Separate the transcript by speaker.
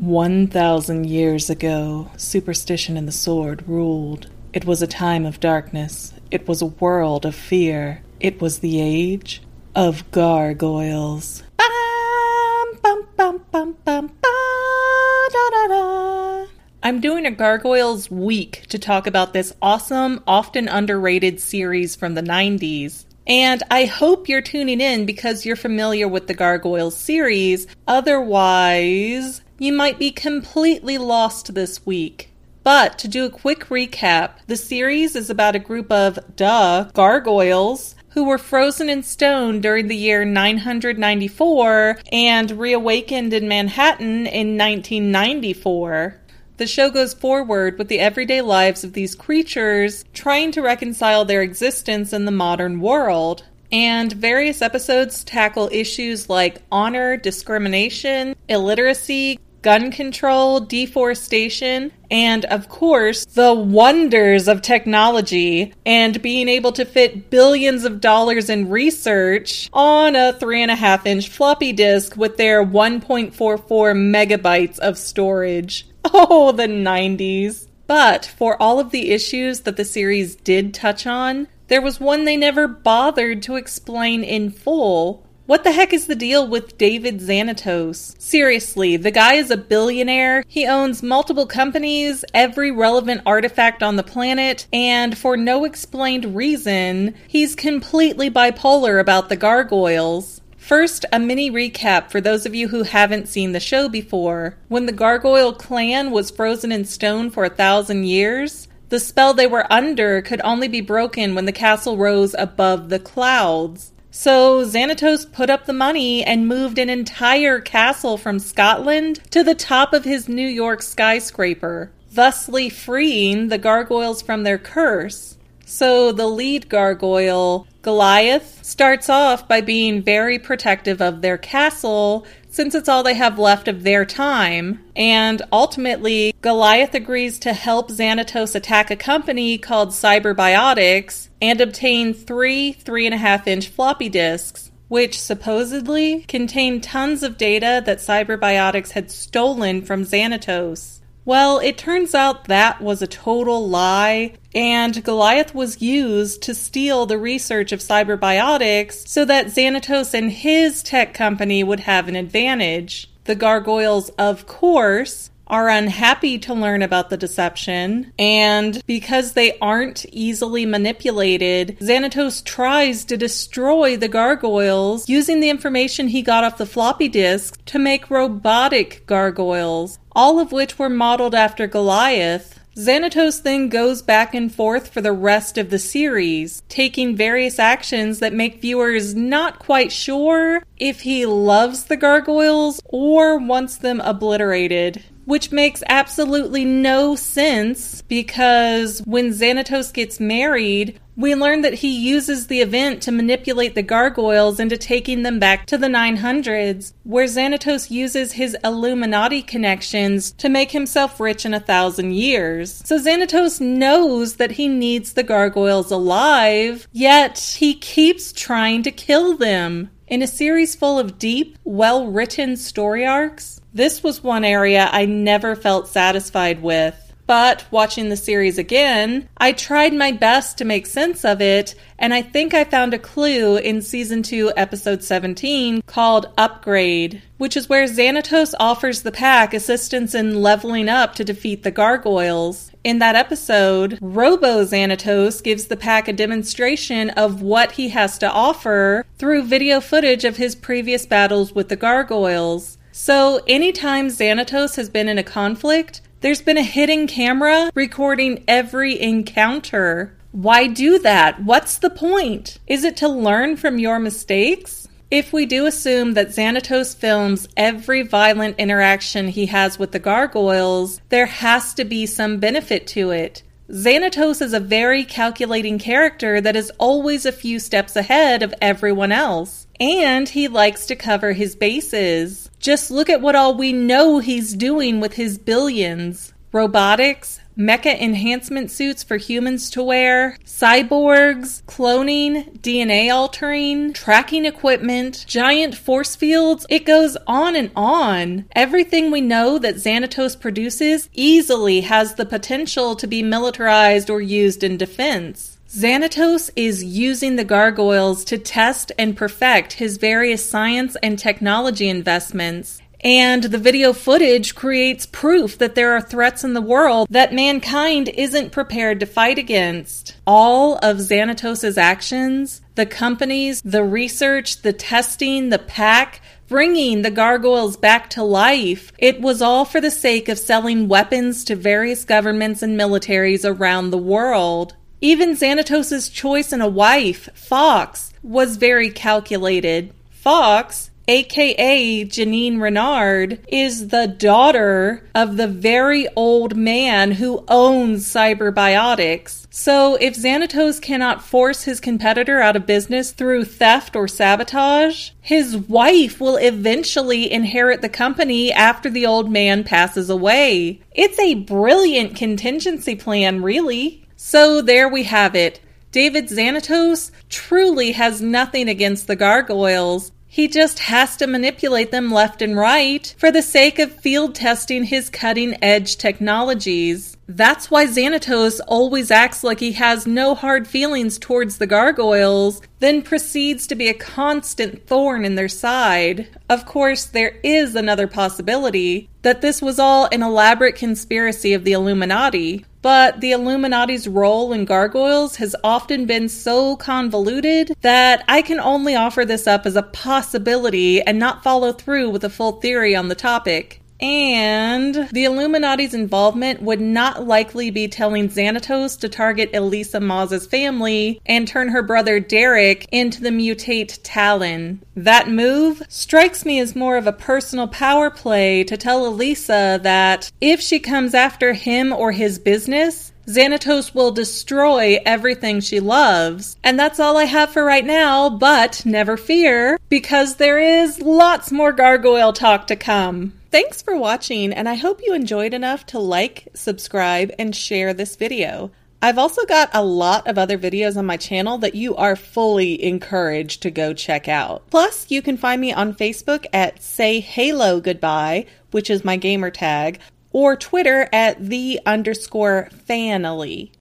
Speaker 1: One thousand years ago, superstition and the sword ruled. It was a time of darkness. It was a world of fear. It was the age of gargoyles. I'm doing a Gargoyles week to talk about this awesome, often underrated series from the 90s. And I hope you're tuning in because you're familiar with the Gargoyles series. Otherwise, you might be completely lost this week. But to do a quick recap, the series is about a group of, duh, gargoyles who were frozen in stone during the year 994 and reawakened in Manhattan in 1994. The show goes forward with the everyday lives of these creatures trying to reconcile their existence in the modern world. And various episodes tackle issues like honor, discrimination, illiteracy, gun control, deforestation, and of course, the wonders of technology and being able to fit billions of dollars in research on a three and a half inch floppy disk with their 1.44 megabytes of storage. Oh, the 90s. But for all of the issues that the series did touch on, there was one they never bothered to explain in full, what the heck is the deal with David Xanatos? Seriously, the guy is a billionaire. He owns multiple companies, every relevant artifact on the planet, and for no explained reason, he's completely bipolar about the gargoyles. First, a mini recap for those of you who haven't seen the show before. When the Gargoyle clan was frozen in stone for a thousand years, the spell they were under could only be broken when the castle rose above the clouds. So Xanatos put up the money and moved an entire castle from Scotland to the top of his New York skyscraper, thusly freeing the gargoyles from their curse. So the lead gargoyle, Goliath, starts off by being very protective of their castle since it's all they have left of their time. And ultimately, Goliath agrees to help Xanatos attack a company called Cyberbiotics and obtain three three and a half inch floppy disks. Which supposedly contained tons of data that Cyberbiotics had stolen from Xanatos. Well, it turns out that was a total lie, and Goliath was used to steal the research of cyberbiotics so that Xanatos and his tech company would have an advantage. The gargoyles, of course, are unhappy to learn about the deception, and because they aren't easily manipulated, Xanatos tries to destroy the gargoyles using the information he got off the floppy disk to make robotic gargoyles, all of which were modeled after Goliath. Xanatos then goes back and forth for the rest of the series, taking various actions that make viewers not quite sure if he loves the gargoyles or wants them obliterated which makes absolutely no sense because when Xanatos gets married, we learn that he uses the event to manipulate the gargoyles into taking them back to the 900s, where Xanatos uses his Illuminati connections to make himself rich in a thousand years. So Xanatos knows that he needs the gargoyles alive, yet he keeps trying to kill them. In a series full of deep, well written story arcs, this was one area I never felt satisfied with. But watching the series again, I tried my best to make sense of it, and I think I found a clue in season 2, episode 17, called Upgrade, which is where Xanatos offers the pack assistance in leveling up to defeat the gargoyles. In that episode, Robo Xanatos gives the pack a demonstration of what he has to offer through video footage of his previous battles with the gargoyles. So, anytime Xanatos has been in a conflict, there's been a hidden camera recording every encounter. Why do that? What's the point? Is it to learn from your mistakes? If we do assume that Xanatos films every violent interaction he has with the gargoyles, there has to be some benefit to it. Xanatos is a very calculating character that is always a few steps ahead of everyone else. And he likes to cover his bases. Just look at what all we know he's doing with his billions. Robotics, mecha enhancement suits for humans to wear, cyborgs, cloning, DNA altering, tracking equipment, giant force fields. It goes on and on. Everything we know that Xanatos produces easily has the potential to be militarized or used in defense. Xanatos is using the gargoyles to test and perfect his various science and technology investments. And the video footage creates proof that there are threats in the world that mankind isn't prepared to fight against. All of Xanatos' actions, the companies, the research, the testing, the pack, bringing the gargoyles back to life. It was all for the sake of selling weapons to various governments and militaries around the world. Even Xanatos' choice in a wife, Fox, was very calculated. Fox, aka Janine Renard, is the daughter of the very old man who owns Cyberbiotics. So if Xanatos cannot force his competitor out of business through theft or sabotage, his wife will eventually inherit the company after the old man passes away. It's a brilliant contingency plan, really. So there we have it. David Xanatos truly has nothing against the gargoyles. He just has to manipulate them left and right for the sake of field testing his cutting edge technologies. That's why Xanatos always acts like he has no hard feelings towards the gargoyles, then proceeds to be a constant thorn in their side. Of course, there is another possibility that this was all an elaborate conspiracy of the Illuminati, but the Illuminati's role in gargoyles has often been so convoluted that I can only offer this up as a possibility and not follow through with a full theory on the topic. And the Illuminati's involvement would not likely be telling Xanatos to target Elisa Maza's family and turn her brother Derek into the mutate Talon. That move strikes me as more of a personal power play to tell Elisa that if she comes after him or his business, Xanatos will destroy everything she loves. And that's all I have for right now, but never fear, because there is lots more gargoyle talk to come. Thanks for watching, and I hope you enjoyed enough to like, subscribe, and share this video. I've also got a lot of other videos on my channel that you are fully encouraged to go check out. Plus, you can find me on Facebook at Say Halo Goodbye, which is my gamer tag, or Twitter at the underscore Fanily.